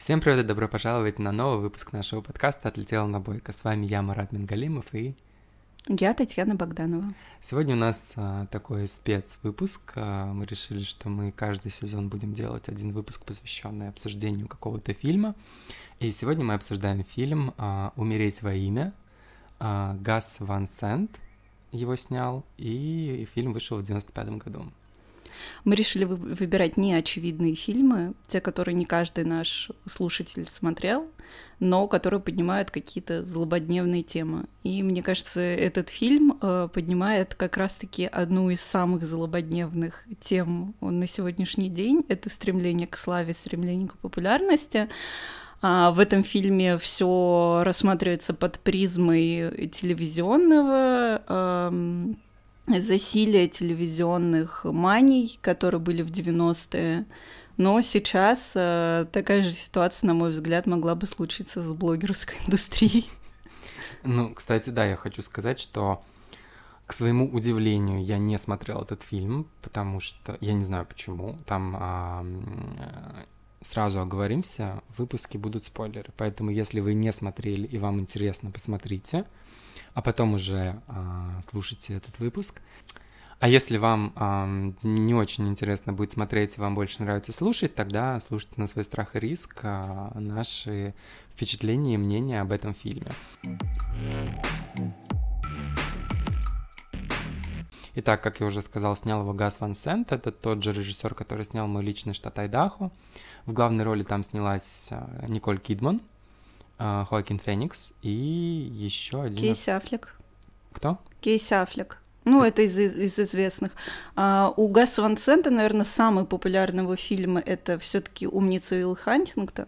Всем привет и добро пожаловать на новый выпуск нашего подкаста «Отлетела на бойко». С вами я, Марат Мингалимов, и... Я Татьяна Богданова. Сегодня у нас а, такой спецвыпуск. А, мы решили, что мы каждый сезон будем делать один выпуск, посвященный обсуждению какого-то фильма. И сегодня мы обсуждаем фильм а, «Умереть во имя». А, Гас Ван Сент его снял, и фильм вышел в 95 году. Мы решили выбирать неочевидные фильмы, те, которые не каждый наш слушатель смотрел, но которые поднимают какие-то злободневные темы. И мне кажется, этот фильм э, поднимает как раз-таки одну из самых злободневных тем на сегодняшний день. Это стремление к славе, стремление к популярности. А в этом фильме все рассматривается под призмой телевизионного эм, засилие телевизионных маний, которые были в 90-е. Но сейчас э, такая же ситуация, на мой взгляд, могла бы случиться с блогерской индустрией. Ну, кстати, да, я хочу сказать, что к своему удивлению я не смотрел этот фильм, потому что я не знаю почему. Там а, сразу оговоримся, в выпуске будут спойлеры. Поэтому, если вы не смотрели и вам интересно, посмотрите а потом уже а, слушайте этот выпуск. А если вам а, не очень интересно будет смотреть, вам больше нравится слушать, тогда слушайте на свой страх и риск а, наши впечатления и мнения об этом фильме. Итак, как я уже сказал, снял его Гас Ван Сент. Это тот же режиссер, который снял мой личный штат Айдахо. В главной роли там снялась Николь Кидман. А, Хоакин Феникс и еще один... Кейси Аффлек. Кто? Кейси Аффлек. Ну, это из, из известных. А, у Гаса Ван Сента, наверное, самый популярный его фильм это все-таки «Умница Уилл Хантингтон».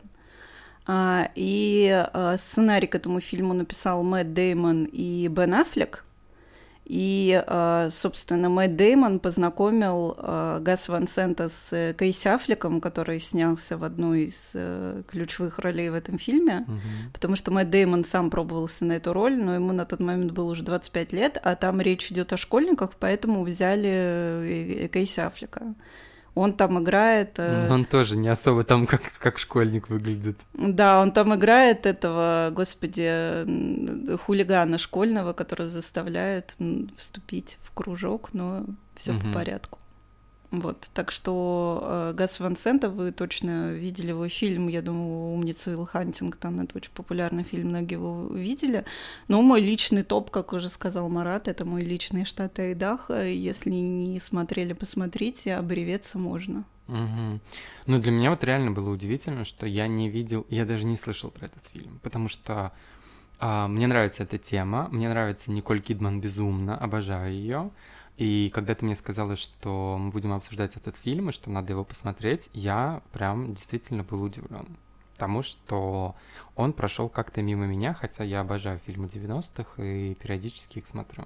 А, и а, сценарий к этому фильму написал Мэтт Деймон и Бен Аффлек. И, а, собственно, Мэтт Деймон познакомил а, Гас Ван Сента с э, Кейси Аффлеком, который снялся в одной из э, ключевых ролей в этом фильме, угу. потому что Мэтт Деймон сам пробовался на эту роль, но ему на тот момент было уже 25 лет, а там речь идет о школьниках, поэтому взяли э, Кейси Аффлека. Он там играет... Э, он тоже не особо там как, как школьник выглядит. Да, он там играет этого, господи, хулигана школьного, который заставляет вступить в кружок, но все угу. по порядку. Вот, так что э, Гас Ван Сента, вы точно видели его фильм, я думаю, «Умница Уилл Хантингтон», это очень популярный фильм, многие его видели. Но мой личный топ, как уже сказал Марат, это мой личный штат Айдахо. Если не смотрели, посмотрите, обреветься можно. Угу. Ну, для меня вот реально было удивительно, что я не видел, я даже не слышал про этот фильм, потому что а, мне нравится эта тема, мне нравится Николь Кидман безумно, обожаю ее. И когда ты мне сказала, что мы будем обсуждать этот фильм и что надо его посмотреть, я прям действительно был удивлен. Потому что он прошел как-то мимо меня, хотя я обожаю фильмы 90-х и периодически их смотрю.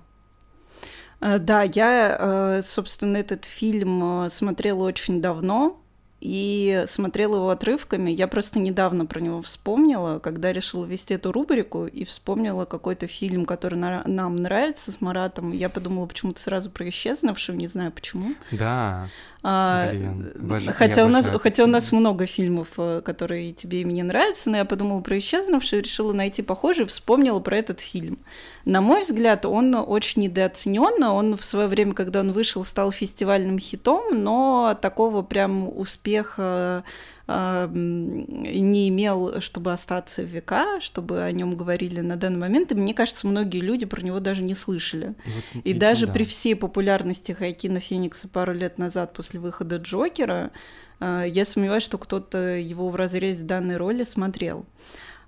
Э, да, я, э, собственно, этот фильм э, смотрела очень давно, и смотрела его отрывками. Я просто недавно про него вспомнила, когда решила вести эту рубрику, и вспомнила какой-то фильм, который на- нам нравится с Маратом. Я подумала почему-то сразу про исчезнувшую, не знаю почему. Да. А, Блин, хотя, у нас, хотя у нас много фильмов, э, которые тебе и мне нравятся, но я подумала про исчезнувшую, решила найти похожий, вспомнила про этот фильм. На мой взгляд, он очень недооценен. Он в свое время, когда он вышел, стал фестивальным хитом, но такого прям успеха не имел, чтобы остаться в века, чтобы о нем говорили на данный момент. И мне кажется, многие люди про него даже не слышали. Вот, и даже да. при всей популярности Хайкина Феникса пару лет назад после выхода Джокера, а, я сомневаюсь, что кто-то его в разрезе данной роли смотрел.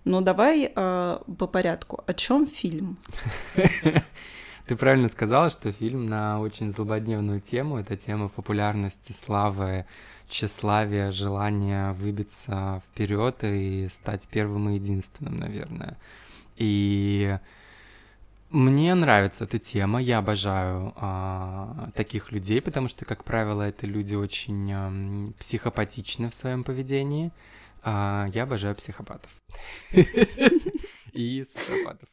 Но давай а, по порядку. О чем фильм? Ты правильно сказала, что фильм на очень злободневную тему. Это тема популярности, славы, тщеславие, желание выбиться вперед и стать первым и единственным, наверное. И мне нравится эта тема, я обожаю а, таких людей, потому что, как правило, это люди очень а, психопатичны в своем поведении. А, я обожаю психопатов. И социопатов.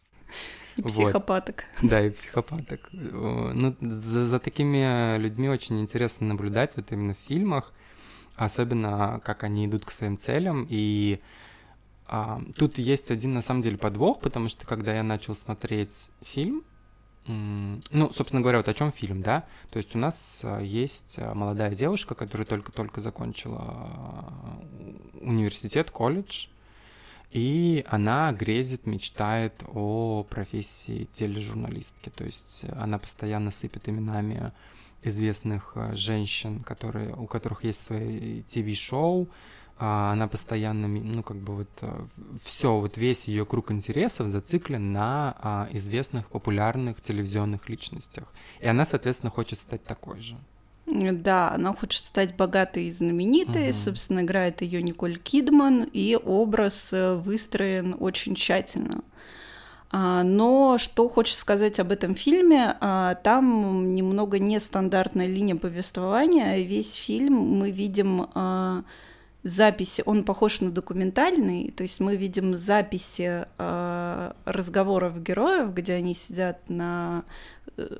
И психопаток. Вот. Да, и психопаток. Ну, за, за такими людьми очень интересно наблюдать вот именно в фильмах особенно как они идут к своим целям, и А, тут есть один, на самом деле, подвох, потому что когда я начал смотреть фильм, ну, собственно говоря, вот о чем фильм, да? То есть у нас а, есть а, молодая девушка, которая только-только закончила а, университет, колледж, и она грезит, мечтает о профессии тележурналистки. То есть она постоянно сыпет именами известных женщин, которые, у которых есть свои ТВ-шоу, а, она постоянно, ну, как бы вот э, все, вот весь ее круг интересов зациклен на а, известных популярных телевизионных личностях. И она, соответственно, хочет стать такой же. Да, она хочет стать богатой и знаменитой. Угу. Собственно, играет ее Николь Кидман, и образ э, выстроен очень тщательно. А, но что хочется сказать об этом фильме, там немного нестандартная линия повествования. Весь фильм мы видим записи, он похож на документальный, то есть мы видим записи разговоров героев, где они сидят на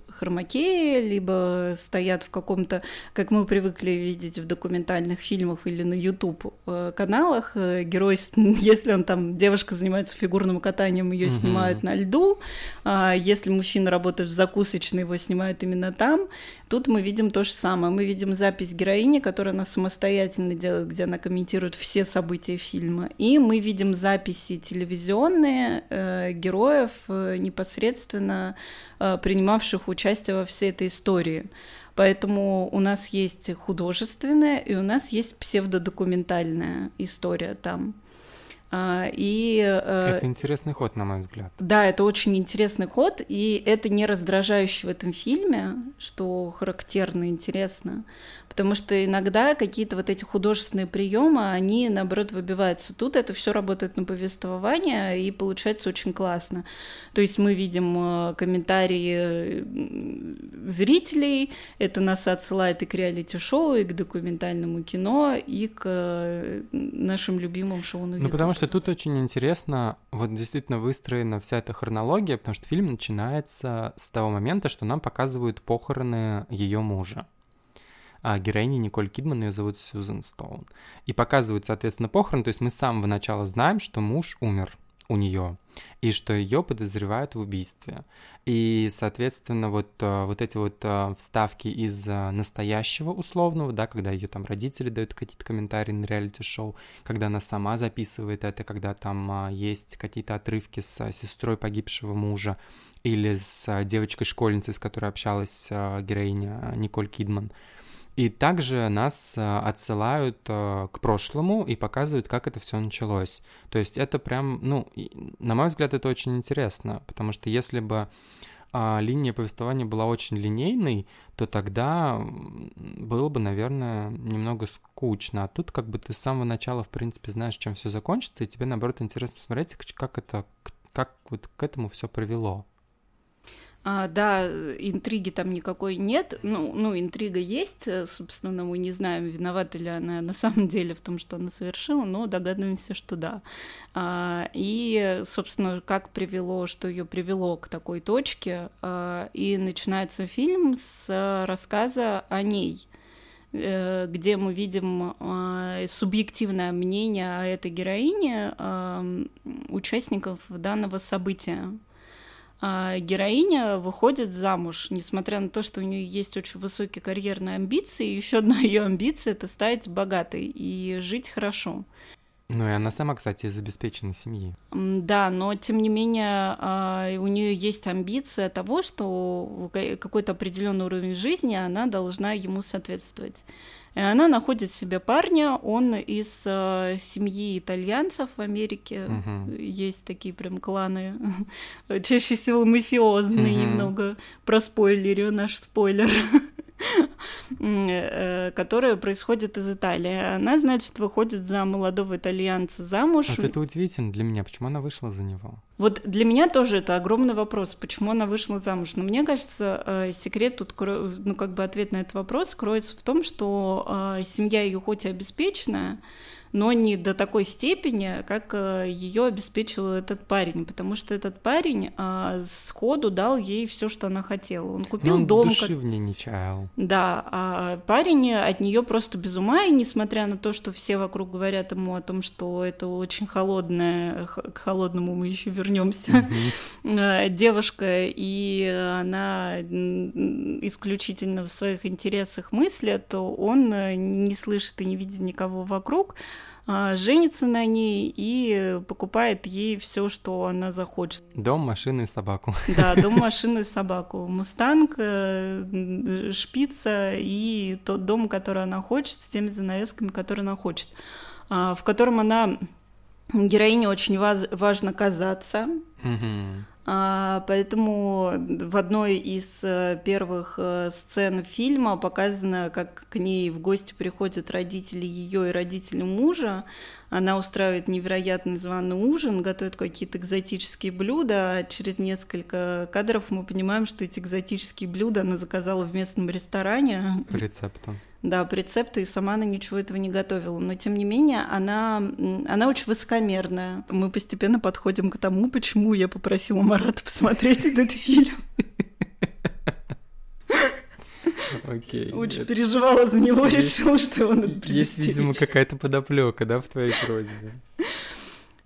хромаке, либо стоят в каком-то, как мы привыкли видеть в документальных фильмах или на YouTube э, каналах, э, герой, если он там, девушка занимается фигурным катанием, ее угу. снимают на льду, а если мужчина работает в закусочной, его снимают именно там. Тут мы видим то же самое. Мы видим запись героини, которую она самостоятельно делает, где она комментирует все события фильма. И мы видим записи телевизионные э, героев э, непосредственно Э, принимавших участие во всей этой истории. Поэтому у нас есть художественная и у нас есть псевдодокументальная история там. А, и, э, это интересный ход, на мой взгляд. Да, это очень интересный ход, и это не раздражающе в этом фильме, что характерно интересно, потому что иногда какие-то вот эти художественные приемы, они наоборот выбиваются. Тут это все работает на повествование, и получается очень классно. То есть мы видим э, комментарии зрителей, это нас отсылает и к реалити-шоу, и к документальному кино, и к э, нашим любимым шоу на Ну, потому что тут очень интересно, вот действительно выстроена вся эта хронология, потому что фильм начинается с того момента, что нам показывают похороны ее мужа а героини Николь Кидман, ее зовут Сьюзен Стоун. И показывают, соответственно, похороны, то есть мы с самого начала знаем, что муж умер у нее, и что ее подозревают в убийстве. И, соответственно, вот, э, вот эти вот э, вставки из э, настоящего условного, да, когда ее там родители дают какие-то комментарии на реалити-шоу, когда она сама записывает это, когда там есть какие-то отрывки с сестрой погибшего мужа или с девочкой-школьницей, с которой общалась героиня Николь Кидман – и также нас э, отсылают э, к прошлому и показывают, как это все началось. То есть это прям, ну, на мой взгляд, это очень интересно, потому что если бы а, линия повествования была очень линейной, то тогда было бы, наверное, немного скучно. А тут как бы ты с самого начала, в принципе, знаешь, чем все закончится, и тебе, наоборот, интересно посмотреть, как это, как вот к этому все привело. А, да, интриги там никакой нет. Ну, ну, интрига есть. Э, собственно, мы не знаем, виновата ли она на самом деле в том, что она совершила, но догадываемся, что да. А, и, собственно, как привело, что ее привело к такой точке. А, и начинается фильм с рассказа о ней э, где мы видим э, субъективное мнение о этой героине участников данного события а героиня выходит замуж, несмотря на то, что у нее есть очень высокие карьерные амбиции. Еще одна ее амбиция это стать богатой и жить хорошо. Ну и она сама, кстати, из обеспеченной семьи. Да, но тем не менее а, у нее есть амбиция того, что какой-то определенный уровень жизни она должна ему соответствовать. И она находит себе парня, он из э, семьи итальянцев в Америке. Угу. Есть такие прям кланы, чаще всего мафиозные угу. немного. Про спойлерю наш спойлер. Э, которая происходит из Италии. Она, значит, выходит за молодого итальянца замуж. Вот это удивительно для меня. Почему она вышла за него? Вот для меня тоже это огромный вопрос, почему она вышла замуж. Но мне кажется, э, секрет тут, ну, как бы ответ на этот вопрос кроется в том, что э, семья ее хоть и обеспеченная, но не до такой степени, как э, ее обеспечил этот парень, потому что этот парень а, сходу дал ей все, что она хотела. Он купил Но он дом. души как... в ней не чаял. Да, а парень от нее просто без ума, и несмотря на то, что все вокруг говорят ему о том, что это очень холодная, к холодному мы еще вернемся, mm-hmm. девушка, и она исключительно в своих интересах мыслит, то он не слышит и не видит никого вокруг, женится на ней и покупает ей все, что она захочет. Дом, машину и собаку. Да, дом, машину и собаку. Мустанг, э, шпица и тот дом, который она хочет, с теми занавесками, которые она хочет, а, в котором она героине очень важно казаться. А, поэтому в одной из э, первых э, сцен фильма показано, как к ней в гости приходят родители ее и родители мужа. Она устраивает невероятный званый ужин, готовит какие-то экзотические блюда. А через несколько кадров мы понимаем, что эти экзотические блюда она заказала в местном ресторане. По рецепту да, по рецепту, и сама она ничего этого не готовила. Но, тем не менее, она, она очень высокомерная. Мы постепенно подходим к тому, почему я попросила Марата посмотреть этот фильм. Окей. Очень это... переживала за него, есть, решила, что он это Есть, видимо, какая-то подоплека, да, в твоей просьбе.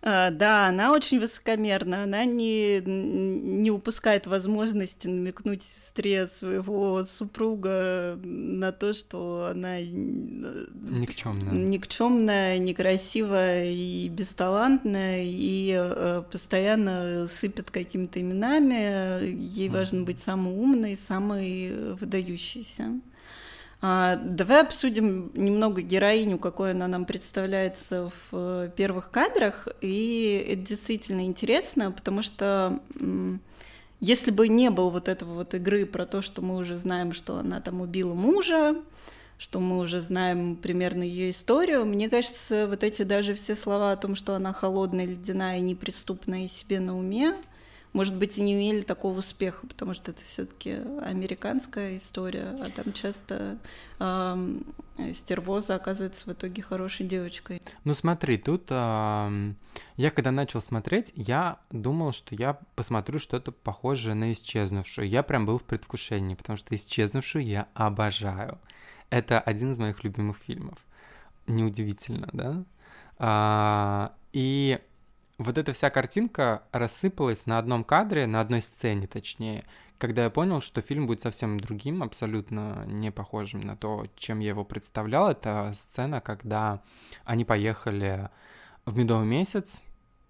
А, да, она очень высокомерна, она не, не упускает возможности намекнуть сестре своего супруга на то, что она никчемная, никчемная некрасивая и бесталантная, и э, постоянно сыпет какими-то именами. Ей важно быть самой умной, самой выдающейся. А, давай обсудим немного героиню, какой она нам представляется в э, первых кадрах. И это действительно интересно, потому что если бы не было вот этого вот игры про то, что мы уже знаем, что она там убила мужа, что мы уже знаем примерно ее историю. Мне кажется, вот эти даже все слова о том, что она холодная, ледяная неприступная и себе на уме, может быть, и не имели такого успеха, потому что это все-таки американская история, а там часто э, стервоза оказывается в итоге хорошей девочкой. Ну смотри, тут э, я когда начал смотреть, я думал, что я посмотрю что-то похожее на исчезнувшую. Я прям был в предвкушении, потому что исчезнувшую я обожаю. Это один из моих любимых фильмов. Неудивительно, да? А, и вот эта вся картинка рассыпалась на одном кадре, на одной сцене точнее, когда я понял, что фильм будет совсем другим, абсолютно не похожим на то, чем я его представлял. Это сцена, когда они поехали в медовый месяц,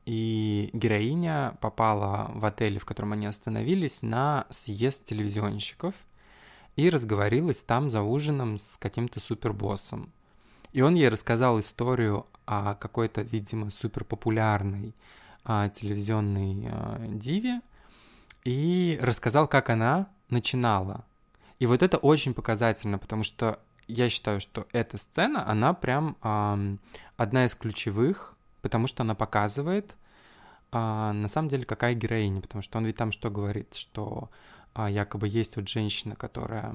и героиня попала в отель, в котором они остановились, на съезд телевизионщиков и разговорилась там за ужином с каким-то супербоссом. И он ей рассказал историю о какой-то, видимо, суперпопулярной а, телевизионной а, диве и рассказал, как она начинала. И вот это очень показательно, потому что я считаю, что эта сцена, она прям а, одна из ключевых, потому что она показывает, а, на самом деле, какая героиня, потому что он ведь там что говорит, что якобы есть вот женщина, которая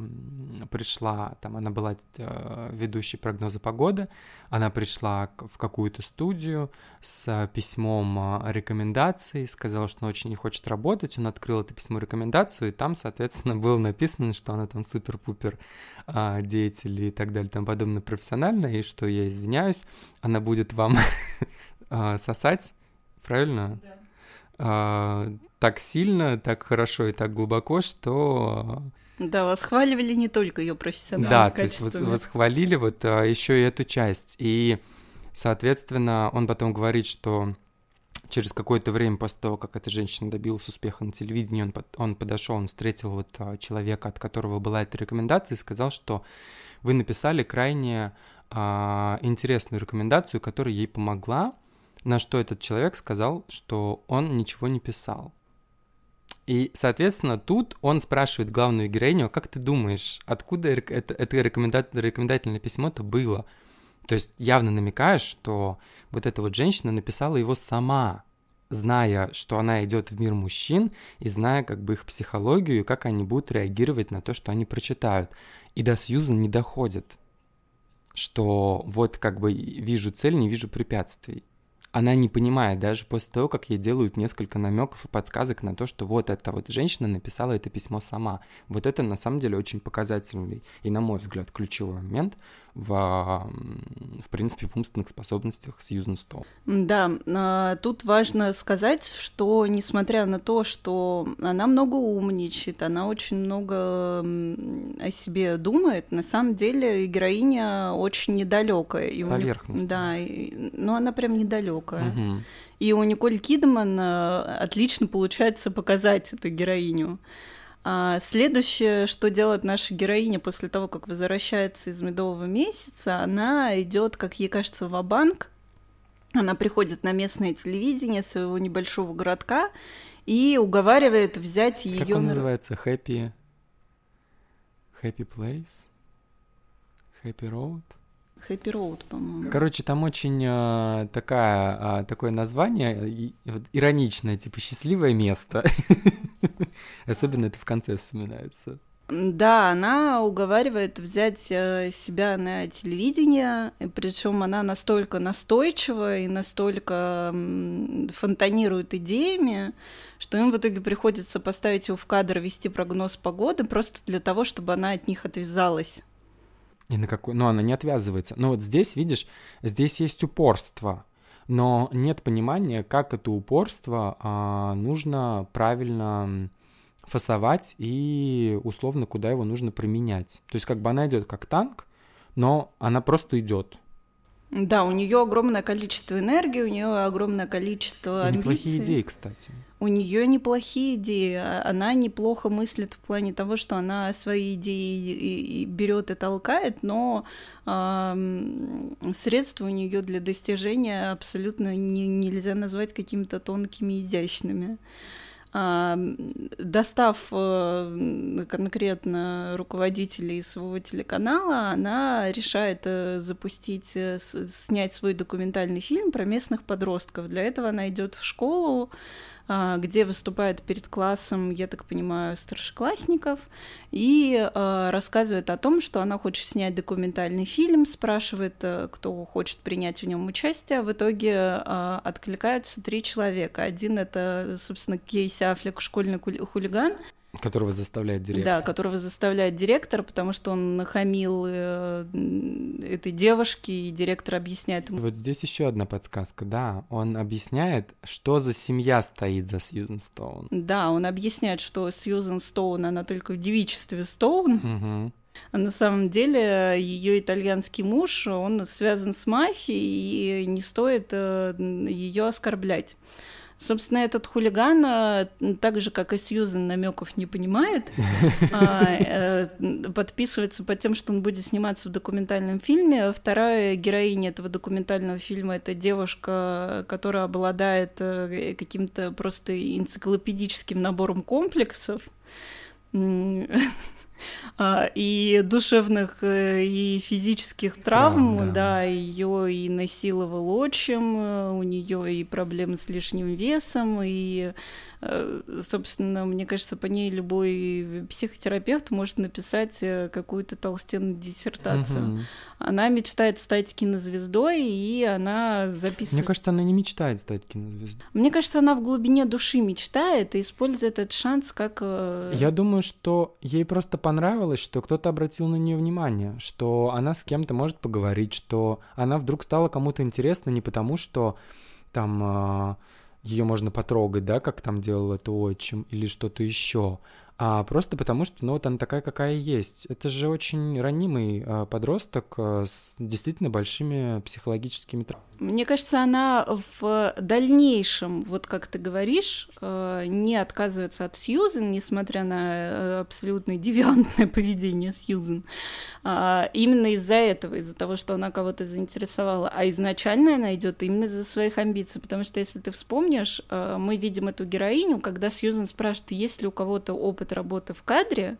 пришла, там она была э, ведущей прогноза погоды, она пришла в какую-то студию с письмом а, рекомендаций, сказала, что она очень не хочет работать, он открыл это письмо рекомендацию, и там, соответственно, было написано, что она там супер-пупер а, деятель и так далее, там подобное профессионально, и что я извиняюсь, она будет вам сосать, правильно? Да так сильно, так хорошо и так глубоко, что... Да, восхваливали не только ее профессиональные Да, то есть восхвалили вот а, еще и эту часть. И, соответственно, он потом говорит, что через какое-то время после того, как эта женщина добилась успеха на телевидении, он, он подошел, он встретил вот а, человека, от которого была эта рекомендация, и сказал, что вы написали крайне а, интересную рекомендацию, которая ей помогла, на что этот человек сказал, что он ничего не писал. И, соответственно, тут он спрашивает главную героиню, «А как ты думаешь, откуда это, это рекомендательное письмо-то было? То есть явно намекаешь, что вот эта вот женщина написала его сама, зная, что она идет в мир мужчин и зная как бы их психологию и как они будут реагировать на то, что они прочитают. И до Сьюза не доходит. что вот как бы вижу цель, не вижу препятствий она не понимает даже после того, как ей делают несколько намеков и подсказок на то, что вот эта вот женщина написала это письмо сама. Вот это на самом деле очень показательный и, на мой взгляд, ключевой момент в, в принципе, в умственных способностях Сьюзен Стоун. Да, а, тут важно сказать, что несмотря на то, что она много умничает, она очень много о себе думает, на самом деле героиня очень недалекая. Поверхностная. Да, но она прям недалекая. Угу. И у Николь Кидман а, отлично получается показать эту героиню. А следующее, что делает наша героиня после того, как возвращается из медового месяца, она идет, как ей кажется, в банк Она приходит на местное телевидение своего небольшого городка и уговаривает взять ее. Как он на... называется? Happy Happy Place? Happy Road? Happy Road, по-моему. Короче, там очень э, такая, э, такое название и, вот, ироничное, типа счастливое место. Особенно это в конце вспоминается. Да, она уговаривает взять э, себя на телевидение, причем она настолько настойчива и настолько фонтанирует идеями, что им в итоге приходится поставить его в кадр, вести прогноз погоды просто для того, чтобы она от них отвязалась. И на какой... Но она не отвязывается. Но вот здесь, видишь, здесь есть упорство, но нет понимания, как это упорство а, нужно правильно фасовать и условно куда его нужно применять. То есть как бы она идет как танк, но она просто идет. Да, у нее огромное количество энергии, у нее огромное количество амбиций. Неплохие идеи, кстати. У нее неплохие идеи. А она неплохо мыслит в плане того, что она свои идеи берет и толкает, но э, средства у нее для достижения абсолютно не, нельзя назвать какими-то тонкими, изящными. А, достав э, конкретно руководителей своего телеканала, она решает э, запустить, э, снять свой документальный фильм про местных подростков. Для этого она идет в школу, где выступает перед классом, я так понимаю, старшеклассников, и а, рассказывает о том, что она хочет снять документальный фильм, спрашивает, э, кто хочет принять в нем участие. В итоге а, откликаются три человека. Один это, собственно, Кейси Аффлек, школьный хулиган, Которого заставляет директор. Да, которого заставляет директор, потому что он нахамил э, этой девушке, и директор объясняет ему. Вот здесь еще одна подсказка, да. Он объясняет, что за семья стоит за Сьюзен Стоун. Да, он объясняет, что Сьюзен Стоун, она только в девичестве Стоун. Угу. А на самом деле ее итальянский муж, он связан с мафией, и не стоит э, ее оскорблять. Собственно, этот хулиган, а, так же, как и Сьюзен, намеков не понимает, а, э, подписывается под тем, что он будет сниматься в документальном фильме. Вторая героиня этого документального фильма — это девушка, которая обладает э, каким-то просто энциклопедическим набором комплексов, и душевных, э, и физических травм, да, да. да ее и насиловал отчим, э, у нее и проблемы с лишним весом, и Э, собственно, мне кажется, по ней любой психотерапевт может написать какую-то толстенную диссертацию. Угу. Она мечтает стать кинозвездой, и она записывает... Мне кажется, она не мечтает стать кинозвездой. Мне кажется, она в глубине души мечтает и использует этот шанс как... Я думаю, что ей просто понравилось, что кто-то обратил на нее внимание, что она с кем-то может поговорить, что она вдруг стала кому-то интересна не потому, что там ее можно потрогать, да, как там делал это отчим, или что-то еще, а просто потому, что, ну, вот она такая, какая есть. Это же очень ранимый э, подросток э, с действительно большими психологическими травмами. Мне кажется, она в дальнейшем, вот как ты говоришь, э, не отказывается от Сьюзен, несмотря на абсолютно девиантное поведение Сьюзен. А, именно из-за этого, из-за того, что она кого-то заинтересовала. А изначально она идет именно из-за своих амбиций, потому что, если ты вспомнишь, мы видим эту героиню, когда Сьюзен спрашивает, есть ли у кого-то опыт работы в кадре,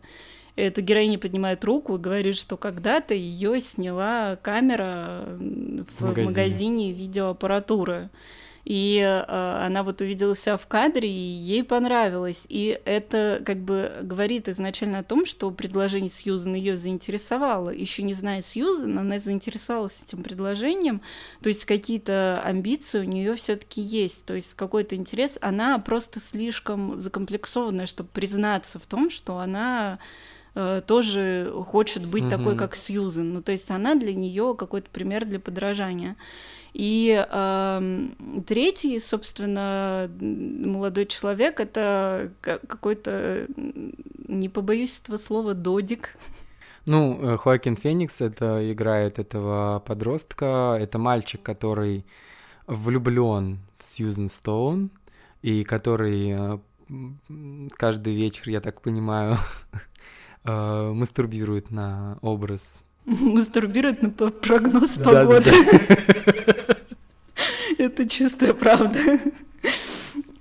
эта героиня поднимает руку и говорит, что когда-то ее сняла камера в магазине, магазине видеоаппаратуры. И э, она вот увидела себя в кадре, и ей понравилось. И это как бы говорит изначально о том, что предложение Сьюзан ее заинтересовало. Еще не зная Сьюзан, она заинтересовалась этим предложением. То есть какие-то амбиции у нее все-таки есть. То есть какой-то интерес. Она просто слишком закомплексованная, чтобы признаться в том, что она э, тоже хочет быть mm-hmm. такой, как Сьюзен. Ну, то есть она для нее какой-то пример для подражания. И э, третий, собственно, молодой человек это какой-то, не побоюсь этого слова, додик. Ну, э, Хоакин Феникс это играет этого подростка, это мальчик, который влюблен в Сьюзен Стоун и который э, каждый вечер, я так понимаю, э, мастурбирует на образ Мастурбирует на прогноз погоды. Это чистая правда.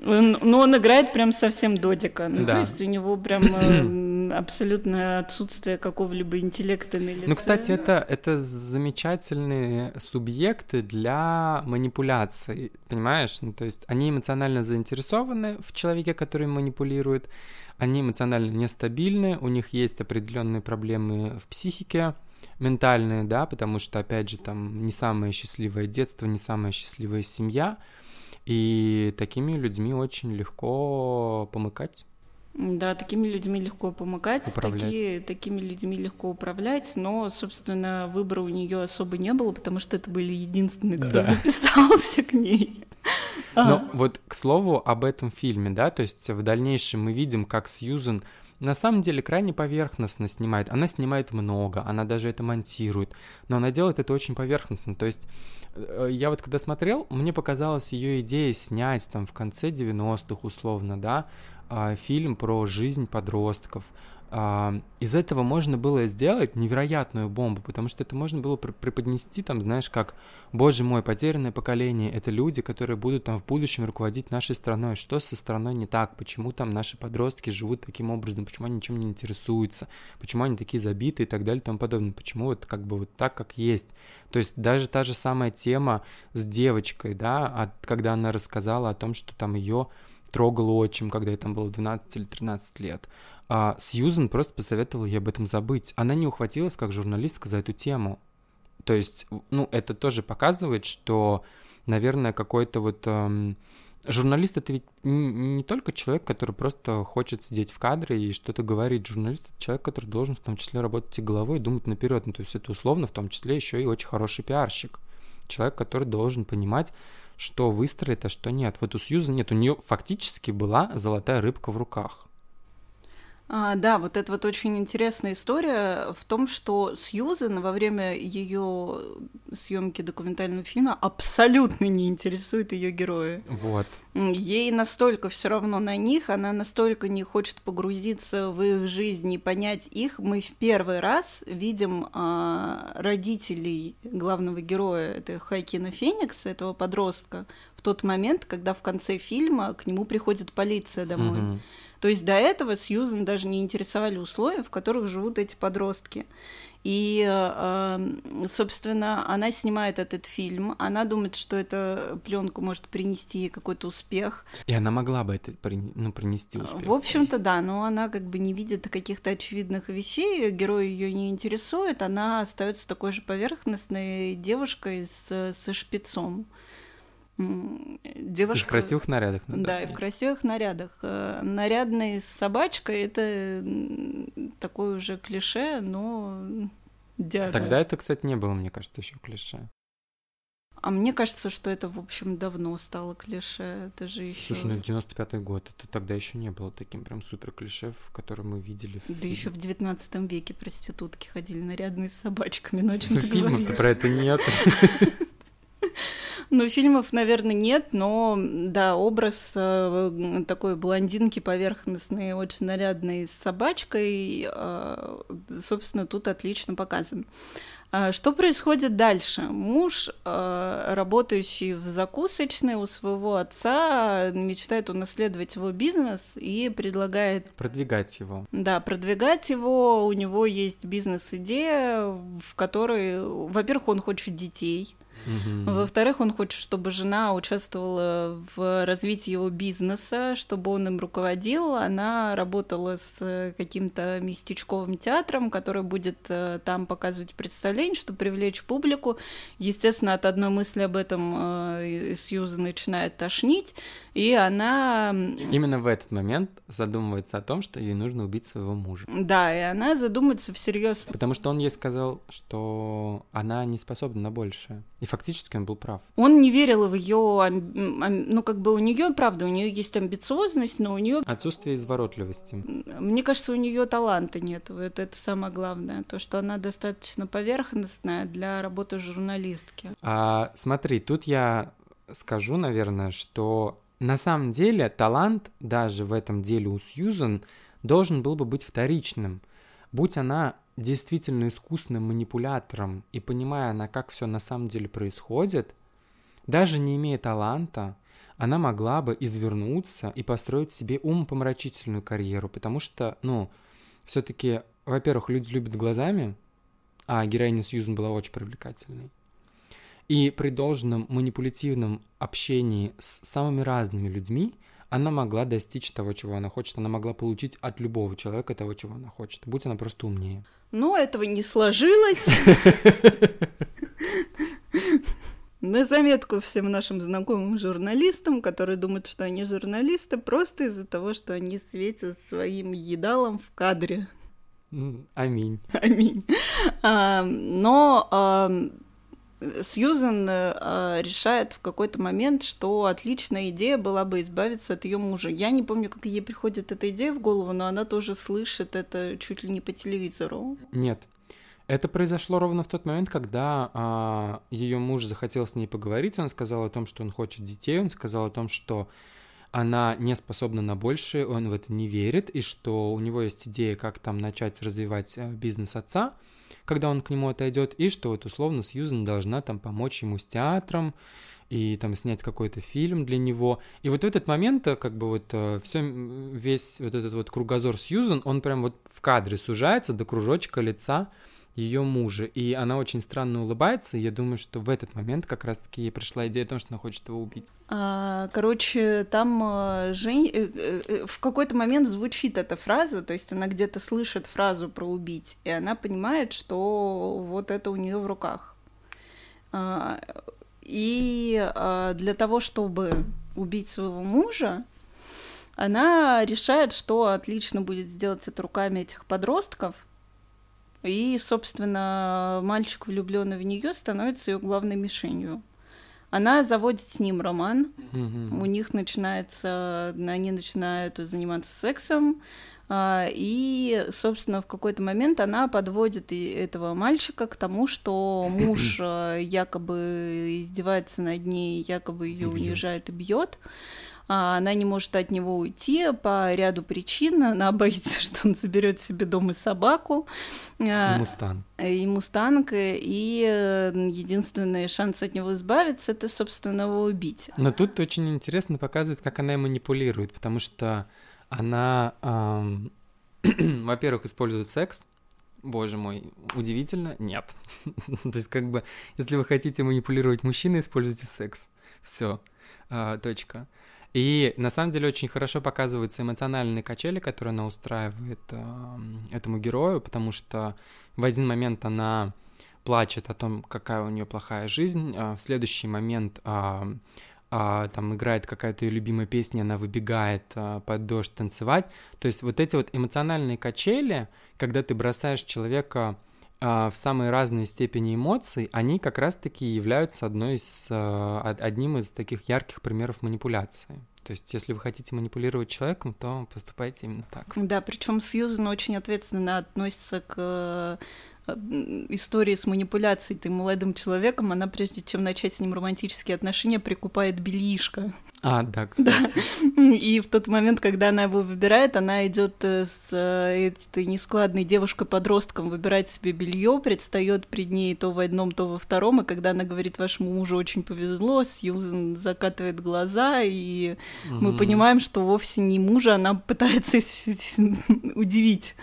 Он, ну, он играет прям совсем додика. Ну, да. то есть у него прям э, абсолютное отсутствие какого-либо интеллекта на лице. Ну, кстати, это, это замечательные субъекты для манипуляции, понимаешь? Ну, то есть они эмоционально заинтересованы в человеке, который манипулирует, они эмоционально нестабильны, у них есть определенные проблемы в психике, ментальные, да, потому что, опять же, там не самое счастливое детство, не самая счастливая семья, и такими людьми очень легко помыкать. Да, такими людьми легко помогать, такие, такими людьми легко управлять, но, собственно, выбора у нее особо не было, потому что это были единственные, кто да. записался к ней. Но вот, к слову, об этом фильме, да, то есть в дальнейшем мы видим, как Сьюзен на самом деле крайне поверхностно снимает. Она снимает много, она даже это монтирует, но она делает это очень поверхностно. То есть э, я вот когда смотрел, мне показалась ее идея снять там в конце 90-х условно, да, а, фильм про жизнь подростков, из этого можно было сделать невероятную бомбу, потому что это можно было преподнести, там, знаешь, как, боже мой, потерянное поколение, это люди, которые будут там в будущем руководить нашей страной, что со страной не так, почему там наши подростки живут таким образом, почему они ничем не интересуются, почему они такие забитые и так далее и тому подобное, почему вот как бы вот так, как есть. То есть даже та же самая тема с девочкой, да, от, когда она рассказала о том, что там ее трогал отчим, когда ей там было 12 или 13 лет, а Сьюзен просто посоветовала ей об этом забыть. Она не ухватилась как журналистка за эту тему. То есть, ну, это тоже показывает, что, наверное, какой-то вот... Эм, журналист — это ведь не, только человек, который просто хочет сидеть в кадре и что-то говорить. Журналист — это человек, который должен в том числе работать и головой и думать наперед. Ну, то есть это условно в том числе еще и очень хороший пиарщик. Человек, который должен понимать, что выстроит, а что нет. Вот у Сьюза нет, у нее фактически была золотая рыбка в руках. А, да, вот это вот очень интересная история в том, что Сьюзен во время ее съемки документального фильма абсолютно не интересует ее герои. Вот. Ей настолько все равно на них, она настолько не хочет погрузиться в их жизнь и понять их. Мы в первый раз видим а, родителей главного героя, это Хайкина Феникс, этого подростка, в тот момент, когда в конце фильма к нему приходит полиция домой. Mm-hmm. То есть до этого Сьюзен даже не интересовали условия, в которых живут эти подростки. И, э, собственно, она снимает этот фильм, она думает, что эта пленка может принести ей какой-то успех. И она могла бы это ну, принести успех. В общем-то, да, но она как бы не видит каких-то очевидных вещей, герой ее не интересует, она остается такой же поверхностной девушкой с, со шпицом девушка... И в красивых нарядах. Да, да, и в красивых нарядах. Э, нарядный с собачкой — это такое уже клише, но диагноз. Тогда это, кстати, не было, мне кажется, еще клише. А мне кажется, что это, в общем, давно стало клише. Это же еще. Слушай, ну 95-й год, это тогда еще не было таким прям супер клише, в котором мы видели. В да еще в 19 веке проститутки ходили нарядные с собачками, но о чем ты Фильмов-то про это нет. Ну, фильмов, наверное, нет, но да, образ э, такой блондинки поверхностной, очень нарядной с собачкой, э, собственно, тут отлично показан. А что происходит дальше? Муж, э, работающий в закусочной у своего отца, мечтает унаследовать его бизнес и предлагает... Продвигать его. Да, продвигать его. У него есть бизнес-идея, в которой, во-первых, он хочет детей – Мгм. Во-вторых, он хочет, чтобы жена участвовала в развитии его бизнеса, чтобы он им руководил. Она работала с э, каким-то местечковым театром, который будет э, там показывать представление, чтобы привлечь публику. Естественно, от одной мысли об этом э, Сьюза начинает тошнить, и она... Именно в этот момент задумывается о том, что ей нужно убить своего мужа. Да, и она задумается всерьез. Потому что он ей сказал, что она не способна на большее. И фактически он был прав. Он не верил в ее, ну как бы у нее, правда, у нее есть амбициозность, но у нее Отсутствие изворотливости. Мне кажется, у нее таланта нет. Вот это самое главное. То, что она достаточно поверхностная для работы журналистки. А, смотри, тут я скажу, наверное, что на самом деле талант даже в этом деле у Сьюзан должен был бы быть вторичным. Будь она действительно искусным манипулятором и понимая она, как все на самом деле происходит, даже не имея таланта, она могла бы извернуться и построить себе умопомрачительную карьеру, потому что, ну, все-таки, во-первых, люди любят глазами, а героиня Сьюзен была очень привлекательной. И при должном манипулятивном общении с самыми разными людьми она могла достичь того, чего она хочет. Она могла получить от любого человека того, чего она хочет. Будь она просто умнее. Но этого не сложилось. На заметку всем нашим знакомым журналистам, которые думают, что они журналисты, просто из-за того, что они светят своим едалом в кадре. Аминь. Аминь. А, Но ам, Сьюзен э, решает в какой-то момент, что отличная идея была бы избавиться от ее мужа. Я не помню, как ей приходит эта идея в голову, но она тоже слышит это чуть ли не по телевизору. Нет. Это произошло ровно в тот момент, когда ее муж захотел с ней поговорить. Он сказал о том, что он хочет детей. Он сказал о том, что она не способна на большее, он в это не верит, и что у него есть идея, как там начать развивать э, бизнес отца, когда он к нему отойдет, и что вот условно Сьюзен должна там помочь ему с театром и там снять какой-то фильм для него. И вот в этот момент, э, как бы вот все, весь вот этот вот кругозор Сьюзен, он прям вот в кадре сужается до кружочка лица ее мужа, и она очень странно улыбается, и я думаю, что в этот момент как раз-таки ей пришла идея о том, что она хочет его убить. А, Короче, там э, Жень... э, э, э, в какой-то момент звучит эта фраза, то есть она где-то слышит фразу про убить, и она понимает, что вот это у нее в руках. А, И а, для того, чтобы убить своего мужа, она решает, что отлично будет сделать это руками этих подростков. И, собственно, мальчик, влюбленный в нее, становится ее главной мишенью. Она заводит с ним роман, Мгм. у них начинается, они начинают заниматься сексом, а, и, собственно, в какой-то момент она подводит и этого мальчика к тому, что муж а, якобы издевается над ней, якобы ее унижает и бьет. А Она не может от него уйти по ряду причин. Она боится, что он заберет себе дом и собаку. А, Мустан. и мустанг, и э, единственный шанс от него избавиться это, собственно, его убить. Но тут очень интересно показывает, как она и манипулирует, потому что она, ам, во-первых, использует секс. Боже мой, удивительно? Нет. То есть, как бы, если вы хотите манипулировать мужчиной, используйте секс. Все. точка. И на самом деле очень хорошо показываются эмоциональные качели, которые она устраивает ам, этому герою, потому что в один момент она плачет о том, какая у нее плохая жизнь, а в следующий момент а, а, там играет какая-то ее любимая песня, она выбегает а, под дождь танцевать. То есть вот эти вот эмоциональные качели, когда ты бросаешь человека в самые разные степени эмоций, они как раз-таки являются одной из, а, од- одним из таких ярких примеров манипуляции. То есть, если вы хотите манипулировать человеком, то поступайте именно так. Да, причем Сьюзан очень ответственно относится к э, истории с манипуляцией ты молодым человеком, она прежде чем начать с ним романтические отношения, прикупает бельишко. А, да, кстати. Да. И в тот момент, когда она его выбирает, она идет э, с э, этой нескладной девушкой-подростком выбирать себе белье, предстает перед ней то в одном, то во втором, и когда она говорит, вашему мужу очень повезло, Сьюзен закатывает глаза, и mm-hmm. мы понимаем, что вовсе не мужа, она пытается удивить.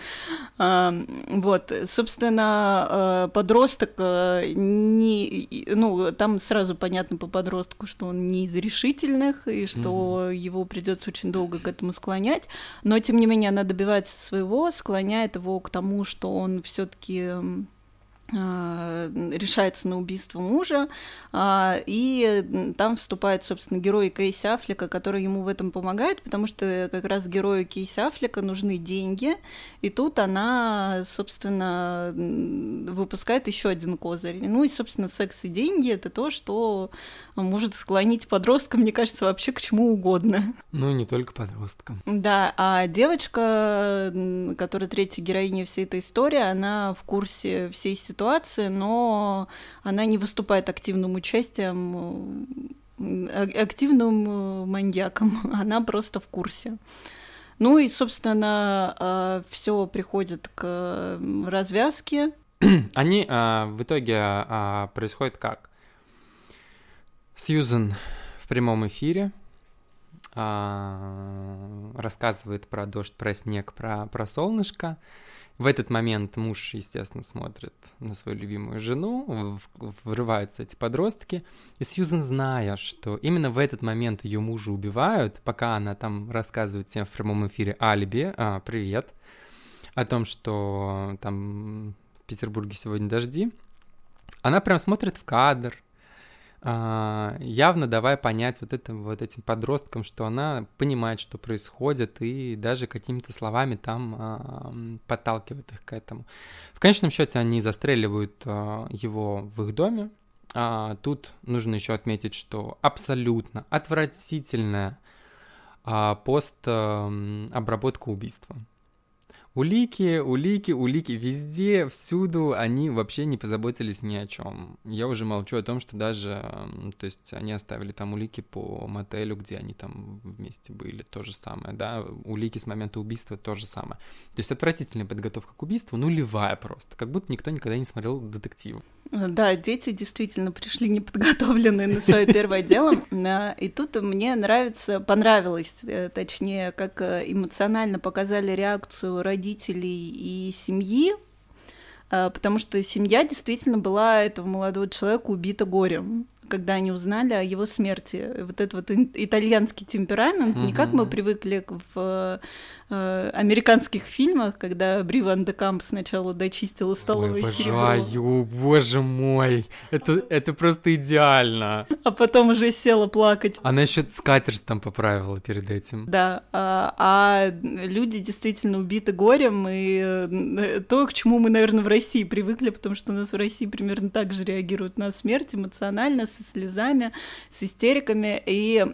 А, вот, собственно, э, подросток не, ну, там сразу понятно по подростку, что он не из решительных, и что mm-hmm. его придется очень долго к этому склонять, но тем не менее она добивается своего, склоняет его к тому, что он все-таки решается на убийство мужа, а, и там вступает, собственно, герой Кейси Аффлека, который ему в этом помогает, потому что как раз герою Кейси Аффлека нужны деньги, и тут она, собственно, выпускает еще один козырь. Ну и, собственно, секс и деньги — это то, что может склонить подростка, мне кажется, вообще к чему угодно. Ну, не только подросткам. Да, а девочка, которая третья героиня всей этой истории, она в курсе всей ситуации, но она не выступает активным участием, активным маньяком, она просто в курсе. Ну и, собственно, а, все приходит к развязке. Они а, в итоге а, происходит как? Сьюзен в прямом эфире рассказывает про дождь, про снег, про, про солнышко. В этот момент муж, естественно, смотрит на свою любимую жену, врываются эти подростки, и Сьюзен, зная, что именно в этот момент ее мужа убивают, пока она там рассказывает всем в прямом эфире алиби, а, привет, о том, что там в Петербурге сегодня дожди, она прям смотрит в кадр, явно давая понять вот этим, вот этим подросткам, что она понимает, что происходит, и даже какими-то словами там а, подталкивает их к этому. В конечном счете они застреливают а, его в их доме. А, тут нужно еще отметить, что абсолютно отвратительная а, пост-обработка убийства. Улики, улики, улики везде, всюду, они вообще не позаботились ни о чем. Я уже молчу о том, что даже, то есть они оставили там улики по мотелю, где они там вместе были, то же самое, да, улики с момента убийства то же самое. То есть отвратительная подготовка к убийству, нулевая просто, как будто никто никогда не смотрел детектив. Да, дети действительно пришли неподготовленные на свое первое дело, и тут мне нравится, понравилось, э, точнее, как э, эмоционально показали реакцию родителей и семьи, э, потому что семья действительно была этого молодого человека убита горем когда они узнали о его смерти. Вот этот вот итальянский темперамент, угу. не как мы привыкли в э, американских фильмах, когда Бри Ван де Камп сначала дочистила столовое Ой, серебро. боже мой, это, это просто идеально. А потом уже села плакать. Она еще скатерть там поправила перед этим. Да, а, а люди действительно убиты горем, и э, то, к чему мы, наверное, в России привыкли, потому что у нас в России примерно так же реагируют на смерть эмоционально, со слезами, с истериками, и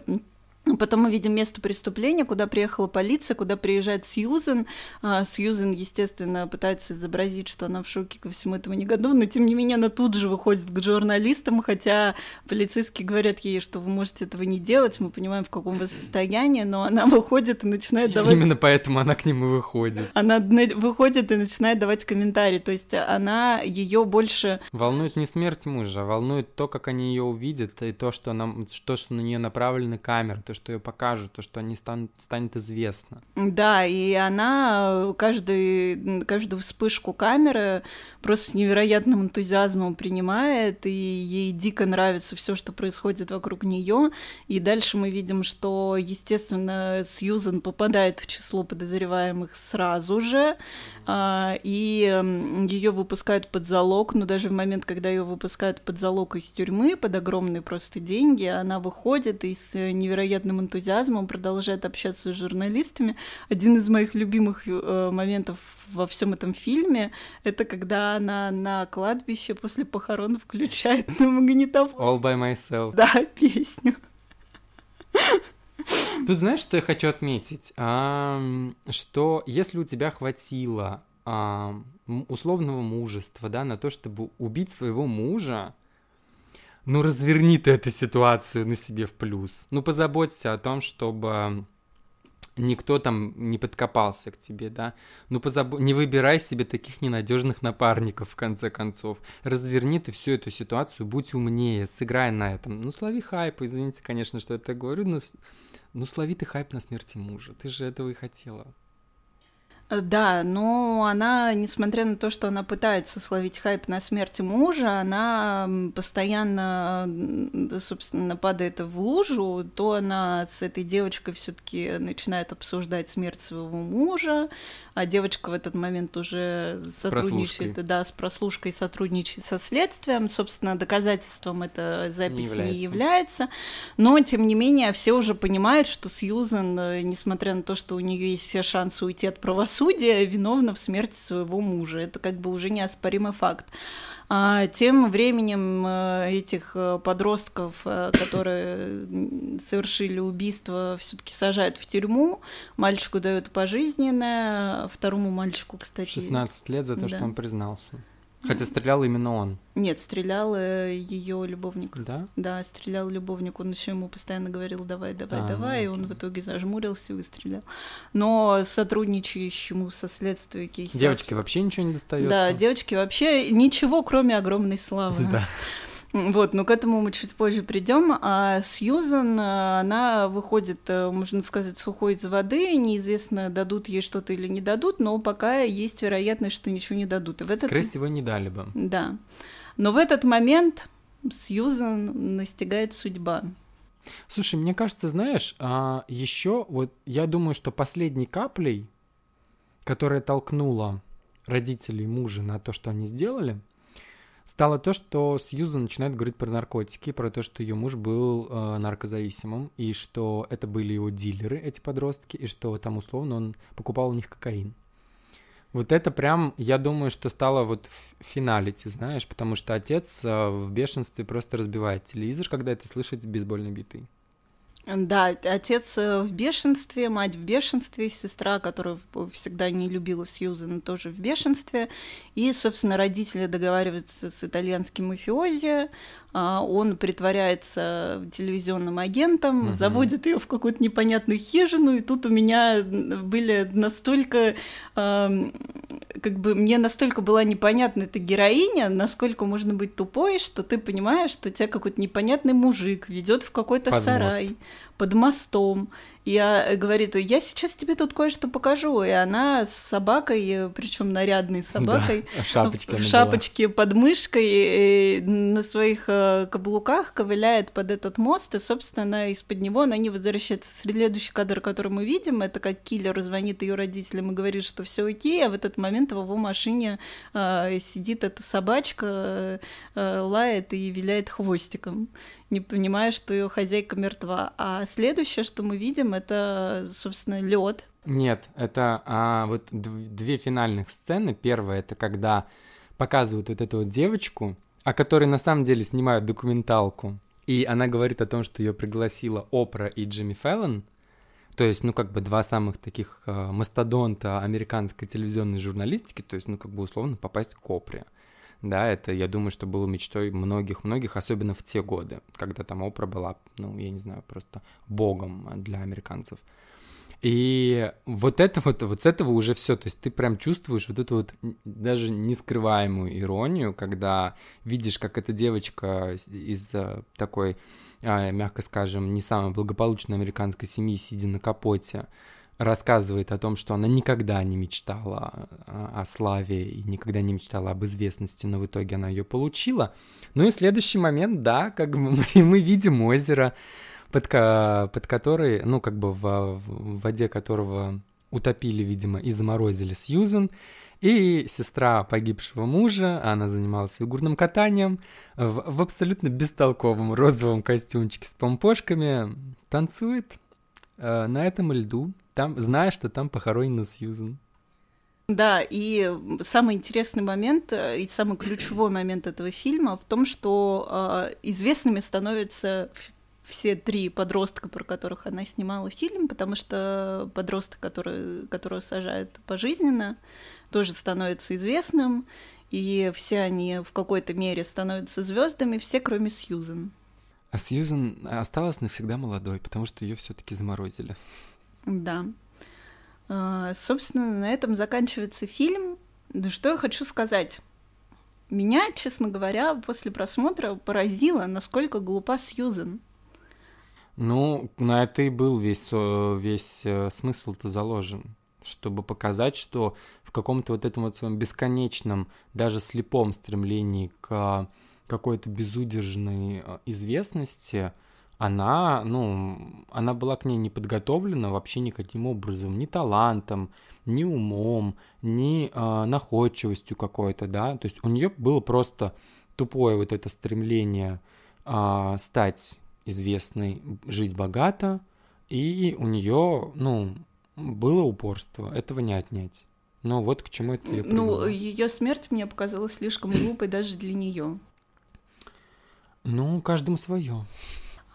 Потом мы видим место преступления, куда приехала полиция, куда приезжает Сьюзен. А, Сьюзен, естественно, пытается изобразить, что она в шоке ко всему этому не году, но тем не менее она тут же выходит к журналистам, хотя полицейские говорят ей, что вы можете этого не делать, мы понимаем, в каком вы состоянии, но она выходит и начинает давать... Именно поэтому она к ним и выходит. Она выходит и начинает давать комментарии, то есть она ее больше... Волнует не смерть мужа, а волнует то, как они ее увидят, и то, что, нам, то, что на нее направлены камеры, то, что ее покажут, то, что они станут, станет известно. Да, и она каждый, каждую вспышку камеры просто с невероятным энтузиазмом принимает, и ей дико нравится все, что происходит вокруг нее. И дальше мы видим, что, естественно, Сьюзен попадает в число подозреваемых сразу же, а, и ее выпускают под залог, но даже в момент, когда ее выпускают под залог из тюрьмы, под огромные просто деньги, она выходит и с невероятным энтузиазмом продолжает общаться с журналистами. Один из моих любимых э, моментов во всем этом фильме это когда она на кладбище после похорон включает на магнитофон. All by myself. Да, песню. Тут знаешь, что я хочу отметить? А, что если у тебя хватило а, условного мужества, да, на то, чтобы убить своего мужа, ну разверни ты эту ситуацию на себе в плюс. Ну позаботься о том, чтобы никто там не подкопался к тебе, да. Ну, позаб... не выбирай себе таких ненадежных напарников, в конце концов. Разверни ты всю эту ситуацию, будь умнее, сыграй на этом. Ну, слови хайп, извините, конечно, что я так говорю, но ну, слови ты хайп на смерти мужа. Ты же этого и хотела. Да, но она, несмотря на то, что она пытается словить хайп на смерти мужа, она постоянно, собственно, падает в лужу, то она с этой девочкой все таки начинает обсуждать смерть своего мужа, а девочка в этот момент уже сотрудничает, с да, с прослушкой сотрудничает со следствием, собственно, доказательством эта запись не является. не является, но, тем не менее, все уже понимают, что Сьюзен, э, несмотря на то, что у нее есть все шансы уйти от правосудия, виновна в смерти своего мужа, это как бы уже неоспоримый факт. А тем временем э, этих э, подростков, э, которые совершили убийство, все-таки сажают в тюрьму. Мальчику дают пожизненное, второму мальчику, кстати. 16 лет за то, да. что он признался. Хотя стрелял именно он. Нет, стрелял э, ее любовник. Да? Да, стрелял любовник. Он еще ему постоянно говорил, давай, давай, а, давай, ну, и он в итоге зажмурился и выстрелил. Но сотрудничающему со следствием Кейси... Девочке вообще ничего не достается. Да, девочке вообще ничего, кроме огромной славы. Да. Вот, но к этому мы чуть позже придем. А Сьюзан, э, она выходит, э, можно сказать, сухой из воды. Неизвестно, дадут ей что-то или не дадут, но пока есть вероятность, что ничего не дадут. И в этот... Скорее всего, не дали бы. Да. Но в этот момент Сьюзан настигает судьба. Слушай, мне кажется, знаешь, а еще вот я думаю, что последней каплей, которая толкнула родителей мужа на то, что они сделали, стало то, что Сьюзан начинает говорить про наркотики, про то, что ее муж был э, наркозависимым, и что это были его дилеры, эти подростки, и что там условно он покупал у них кокаин. Вот это прям, я думаю, что стало вот в финале, ты знаешь, потому что отец э, в бешенстве просто разбивает телевизор, когда это слышит бейсбольной битой. Да, отец э, в бешенстве, мать в бешенстве, сестра, которая всегда не любила Сьюзен, тоже в бешенстве. И, собственно, родители договариваются с итальянским мафиози, он притворяется телевизионным агентом, угу. заводит ее в какую-то непонятную хижину, и тут у меня были настолько, как бы мне настолько была непонятна эта героиня, насколько можно быть тупой, что ты понимаешь, что тебя какой-то непонятный мужик ведет в какой-то сарай под мостом, и э, говорит, я сейчас тебе тут кое-что покажу. И она с собакой, э, причем нарядной собакой, да, в шапочке, в шапочке под мышкой, на своих э, каблуках ковыляет под этот мост, и, собственно, из-под него она не возвращается. Следующий кадр, который мы видим, это как киллер звонит ее родителям и говорит, что все окей, а в этот момент в его машине э, сидит эта собачка, э, лает и виляет хвостиком не понимая, что ее хозяйка мертва. А следующее, что мы видим, это, собственно, лед. Нет, это а, вот две финальных сцены. Первая это когда показывают вот эту вот девочку, о которой на самом деле снимают документалку. И она говорит о том, что ее пригласила Опра и Джимми Фэллон. То есть, ну, как бы два самых таких э, мастодонта американской телевизионной журналистики, то есть, ну, как бы условно попасть к Опре. Да, это, я думаю, что было мечтой многих-многих, особенно в те годы, когда там Опра была, ну, я не знаю, просто богом для американцев. И вот это вот, вот с этого уже все, то есть ты прям чувствуешь вот эту вот даже нескрываемую иронию, когда видишь, как эта девочка из такой, а, мягко скажем, не самой благополучной американской семьи, сидя на капоте, рассказывает о том, что она никогда не мечтала о славе и никогда не мечтала об известности, но в итоге она ее получила. Ну и следующий момент, да, как бы мы, видим озеро, под, под которой, ну как бы в, в воде которого утопили, видимо, и заморозили Сьюзен, и сестра погибшего мужа, она занималась фигурным катанием в, в абсолютно бестолковом розовом костюмчике с помпошками, танцует э, на этом льду, там, зная, что там похоронена Сьюзен. Да, и самый интересный момент э, и самый ключевой момент этого фильма в том, что э, известными становятся все три подростка, про которых она снимала фильм, потому что подросток, который, которого сажают пожизненно, тоже становится известным, и все они в какой-то мере становятся звездами, все кроме Сьюзен. А Сьюзен осталась навсегда молодой, потому что ее все-таки заморозили. Да. А, собственно, на этом заканчивается фильм. Да что я хочу сказать? Меня, честно говоря, после просмотра поразило, насколько глупа Сьюзен. Ну, на это и был весь, весь э, смысл-то заложен, чтобы показать, что в каком-то вот этом вот своем бесконечном, даже слепом стремлении к какой-то безудержной э, известности, она, ну, она была к ней не подготовлена вообще никаким образом, ни талантом, ни умом, ни э, находчивостью какой-то, да, то есть у нее было просто тупое вот это стремление э, стать известной, жить богато, и у нее, ну, было упорство, этого не отнять. Но вот к чему это я Ну, ее смерть мне показалась слишком глупой даже для нее. Ну, каждому свое.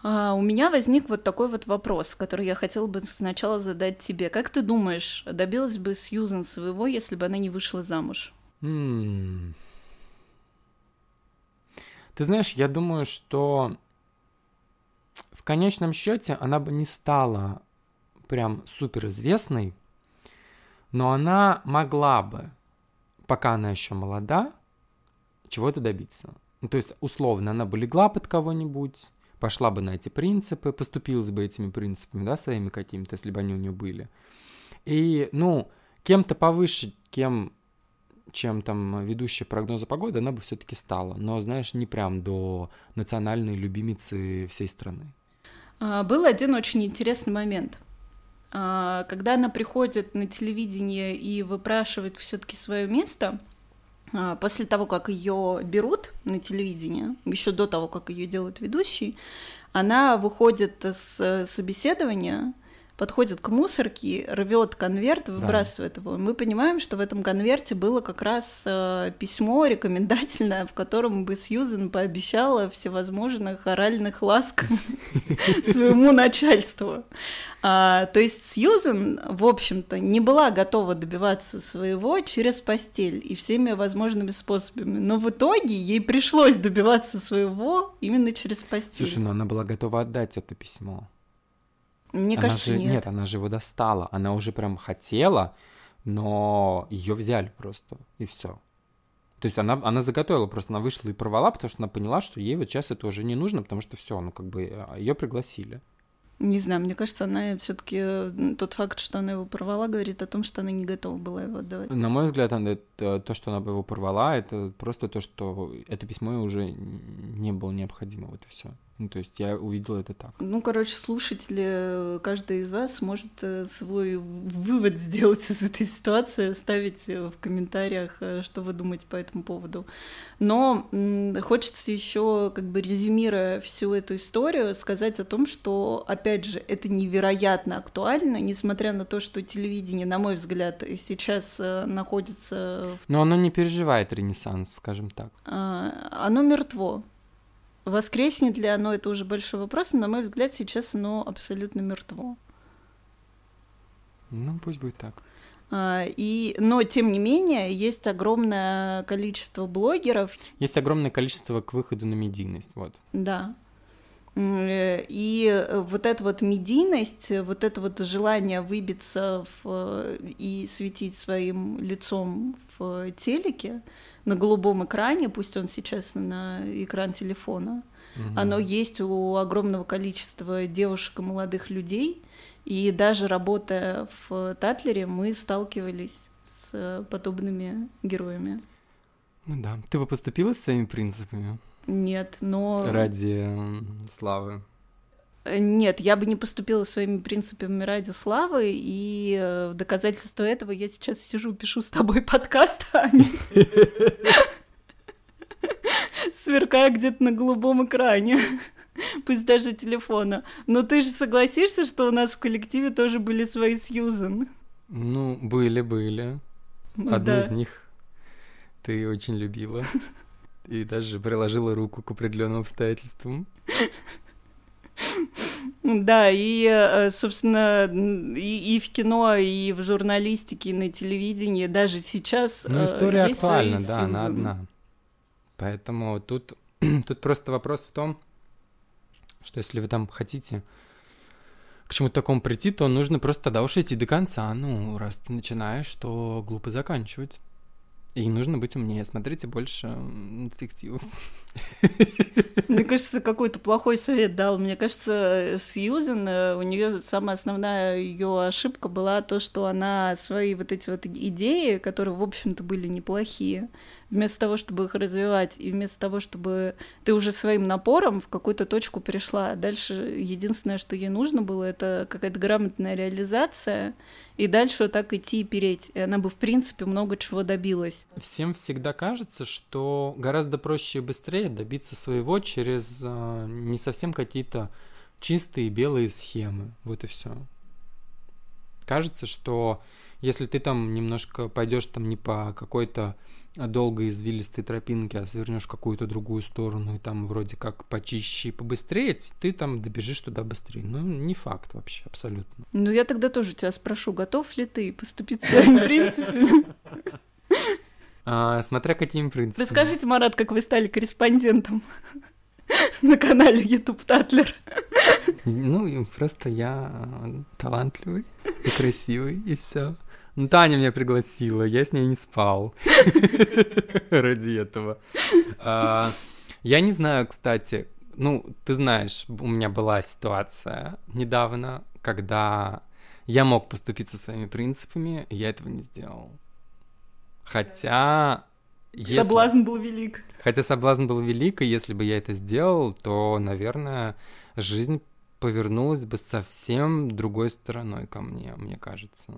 А, у меня возник вот такой вот вопрос, который я хотела бы сначала задать тебе. Как ты думаешь, добилась бы Сьюзен своего, если бы она не вышла замуж? М-м. Ты знаешь, я думаю, что в конечном счете она бы не стала прям суперизвестной, но она могла бы, пока она еще молода, чего-то добиться. Ну, то есть, условно, она бы легла под кого-нибудь, пошла бы на эти принципы, поступилась бы этими принципами, да, своими какими-то, если бы они у нее были. И, ну, кем-то повыше, кем чем там ведущая прогноза погоды, она бы все-таки стала. Но, знаешь, не прям до национальной любимицы всей страны. А, был один очень интересный момент. А, когда она приходит на телевидение и выпрашивает все-таки свое место, после того, как ее берут на телевидение, еще до того, как ее делают ведущей, она выходит с собеседования, подходит к мусорке, рвет конверт, выбрасывает да. его. Мы понимаем, что в этом конверте было как раз э, письмо рекомендательное, в котором бы Сьюзен пообещала всевозможных оральных ласк своему начальству. А, то есть Сьюзен, в общем-то, не была готова добиваться своего через постель и всеми возможными способами. Но в итоге ей пришлось добиваться своего именно через постель. Слушай, но она была готова отдать это письмо. Мне она кажется, же, нет. Нет, она же его достала. Она уже прям хотела, но ее взяли просто, и все. То есть она, она заготовила, просто она вышла и порвала, потому что она поняла, что ей вот сейчас это уже не нужно, потому что все, ну как бы а, ее пригласили. Не знаю, мне кажется, она все-таки тот факт, что она его порвала, говорит о том, что она не готова была его отдавать. На мой взгляд, она, это, то, что она его порвала, это просто то, что это письмо уже не было необходимо, вот и все. Ну, то есть я увидела это так. Ну, короче, слушатели, каждый из вас может э, свой вывод сделать из этой ситуации, оставить в комментариях, э, что вы думаете по этому поводу. Но хочется еще, как бы резюмируя всю эту историю, сказать о том, что, опять же, это невероятно актуально, несмотря на то, что телевидение, на мой взгляд, сейчас э, находится... Но оно не переживает ренессанс, скажем так. А, оно мертво. Воскреснет ли оно, это уже большой вопрос, но, на мой взгляд, сейчас оно абсолютно мертво. Ну, пусть будет так. А, и, но, тем не менее, есть огромное количество блогеров. Есть огромное количество к выходу на медийность, вот. Да. И вот эта вот медийность, вот это вот желание выбиться в, и светить своим лицом в телеке, на голубом экране, пусть он сейчас на экран телефона, угу. оно есть у огромного количества девушек и молодых людей. И даже работая в Татлере, мы сталкивались с подобными героями. Ну да. Ты бы поступила своими принципами? Нет, но... Ради славы. Нет, я бы не поступила своими принципами ради славы, и э, в доказательство этого я сейчас сижу, пишу с тобой подкаст, а сверкая где-то на голубом экране, пусть даже телефона. Но ты же согласишься, что у нас в коллективе тоже были свои Сьюзен? Ну, были-были. Одну да. из них ты очень любила. И даже приложила руку к определенным обстоятельствам. Да, и, э, собственно, и, и в кино, и в журналистике, и на телевидении даже сейчас. Ну, история актуальна, да, она одна. Поэтому тут, тут просто вопрос в том, что если вы там хотите к чему-то такому прийти, то нужно просто тогда уж идти до конца. Ну, раз ты начинаешь, то глупо заканчивать. И нужно быть умнее. Смотрите больше детективов. Мне кажется, какой-то плохой совет дал. Мне кажется, Сьюзен, э, у нее самая основная ее ошибка была то, что она свои вот эти вот идеи, которые, в общем-то, были неплохие, вместо того, чтобы их развивать, и вместо того, чтобы ты уже своим напором в какую-то точку пришла. Дальше единственное, что ей нужно было, это какая-то грамотная реализация, и дальше вот так идти и переть. И она бы, в принципе, много чего добилась. Всем всегда кажется, что гораздо проще и быстрее добиться своего через э, не совсем какие-то чистые белые схемы. Вот и все. Кажется, что если ты там немножко пойдешь там не по какой-то долгой извилистой тропинке, а свернешь в какую-то другую сторону, и там вроде как почище и побыстрее, ты там добежишь туда быстрее. Ну, не факт вообще, абсолютно. Ну, я тогда тоже тебя спрошу, готов ли ты поступить своими принципами? Смотря какими принципами. Расскажите, Марат, как вы стали корреспондентом на канале YouTube Татлер. Ну, просто я талантливый и красивый, и все. Ну, Таня меня пригласила, я с ней не спал ради этого. А, я не знаю, кстати, ну, ты знаешь, у меня была ситуация недавно, когда я мог поступиться своими принципами, и я этого не сделал. Хотя... Если... Соблазн был велик. Хотя соблазн был велик, и если бы я это сделал, то, наверное, жизнь повернулась бы совсем другой стороной ко мне, мне кажется.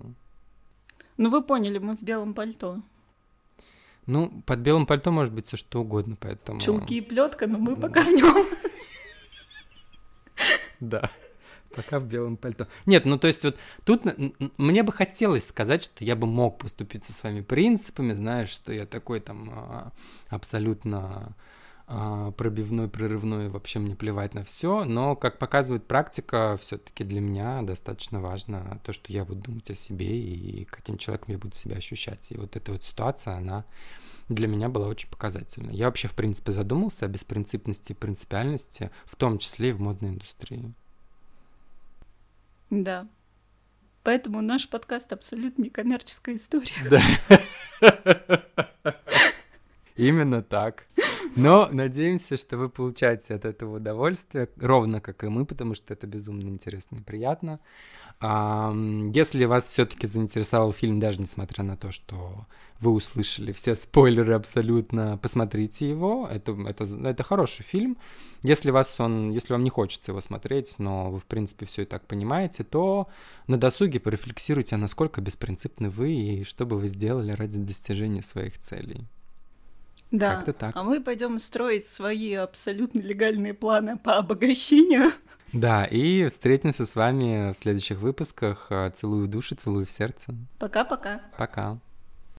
Ну, вы поняли, мы в белом пальто. Ну, под белым пальто может быть все что угодно, поэтому... Чулки и плетка, но мы пока в нем. Да, пока в белом пальто. Нет, ну то есть вот тут мне бы хотелось сказать, что я бы мог поступить со своими принципами, знаешь, что я такой там а, абсолютно пробивной, прерывной, вообще мне плевать на все, но, как показывает практика, все-таки для меня достаточно важно то, что я буду думать о себе и каким человеком я буду себя ощущать. И вот эта вот ситуация, она для меня была очень показательна. Я вообще, в принципе, задумался о беспринципности и принципиальности, в том числе и в модной индустрии. Да. Поэтому наш подкаст абсолютно не коммерческая история. Да. Именно так. Но надеемся, что вы получаете от этого удовольствие, ровно как и мы, потому что это безумно интересно и приятно. Если вас все-таки заинтересовал фильм, даже несмотря на то, что вы услышали все спойлеры абсолютно, посмотрите его. Это, это, это хороший фильм. Если, вас он, если вам не хочется его смотреть, но вы, в принципе, все и так понимаете, то на досуге порефлексируйте, насколько беспринципны вы и что бы вы сделали ради достижения своих целей. Да. Как-то так. А мы пойдем строить свои абсолютно легальные планы по обогащению. Да, и встретимся с вами в следующих выпусках. Целую в душе, целую в сердце. Пока-пока. Пока. -пока. Пока.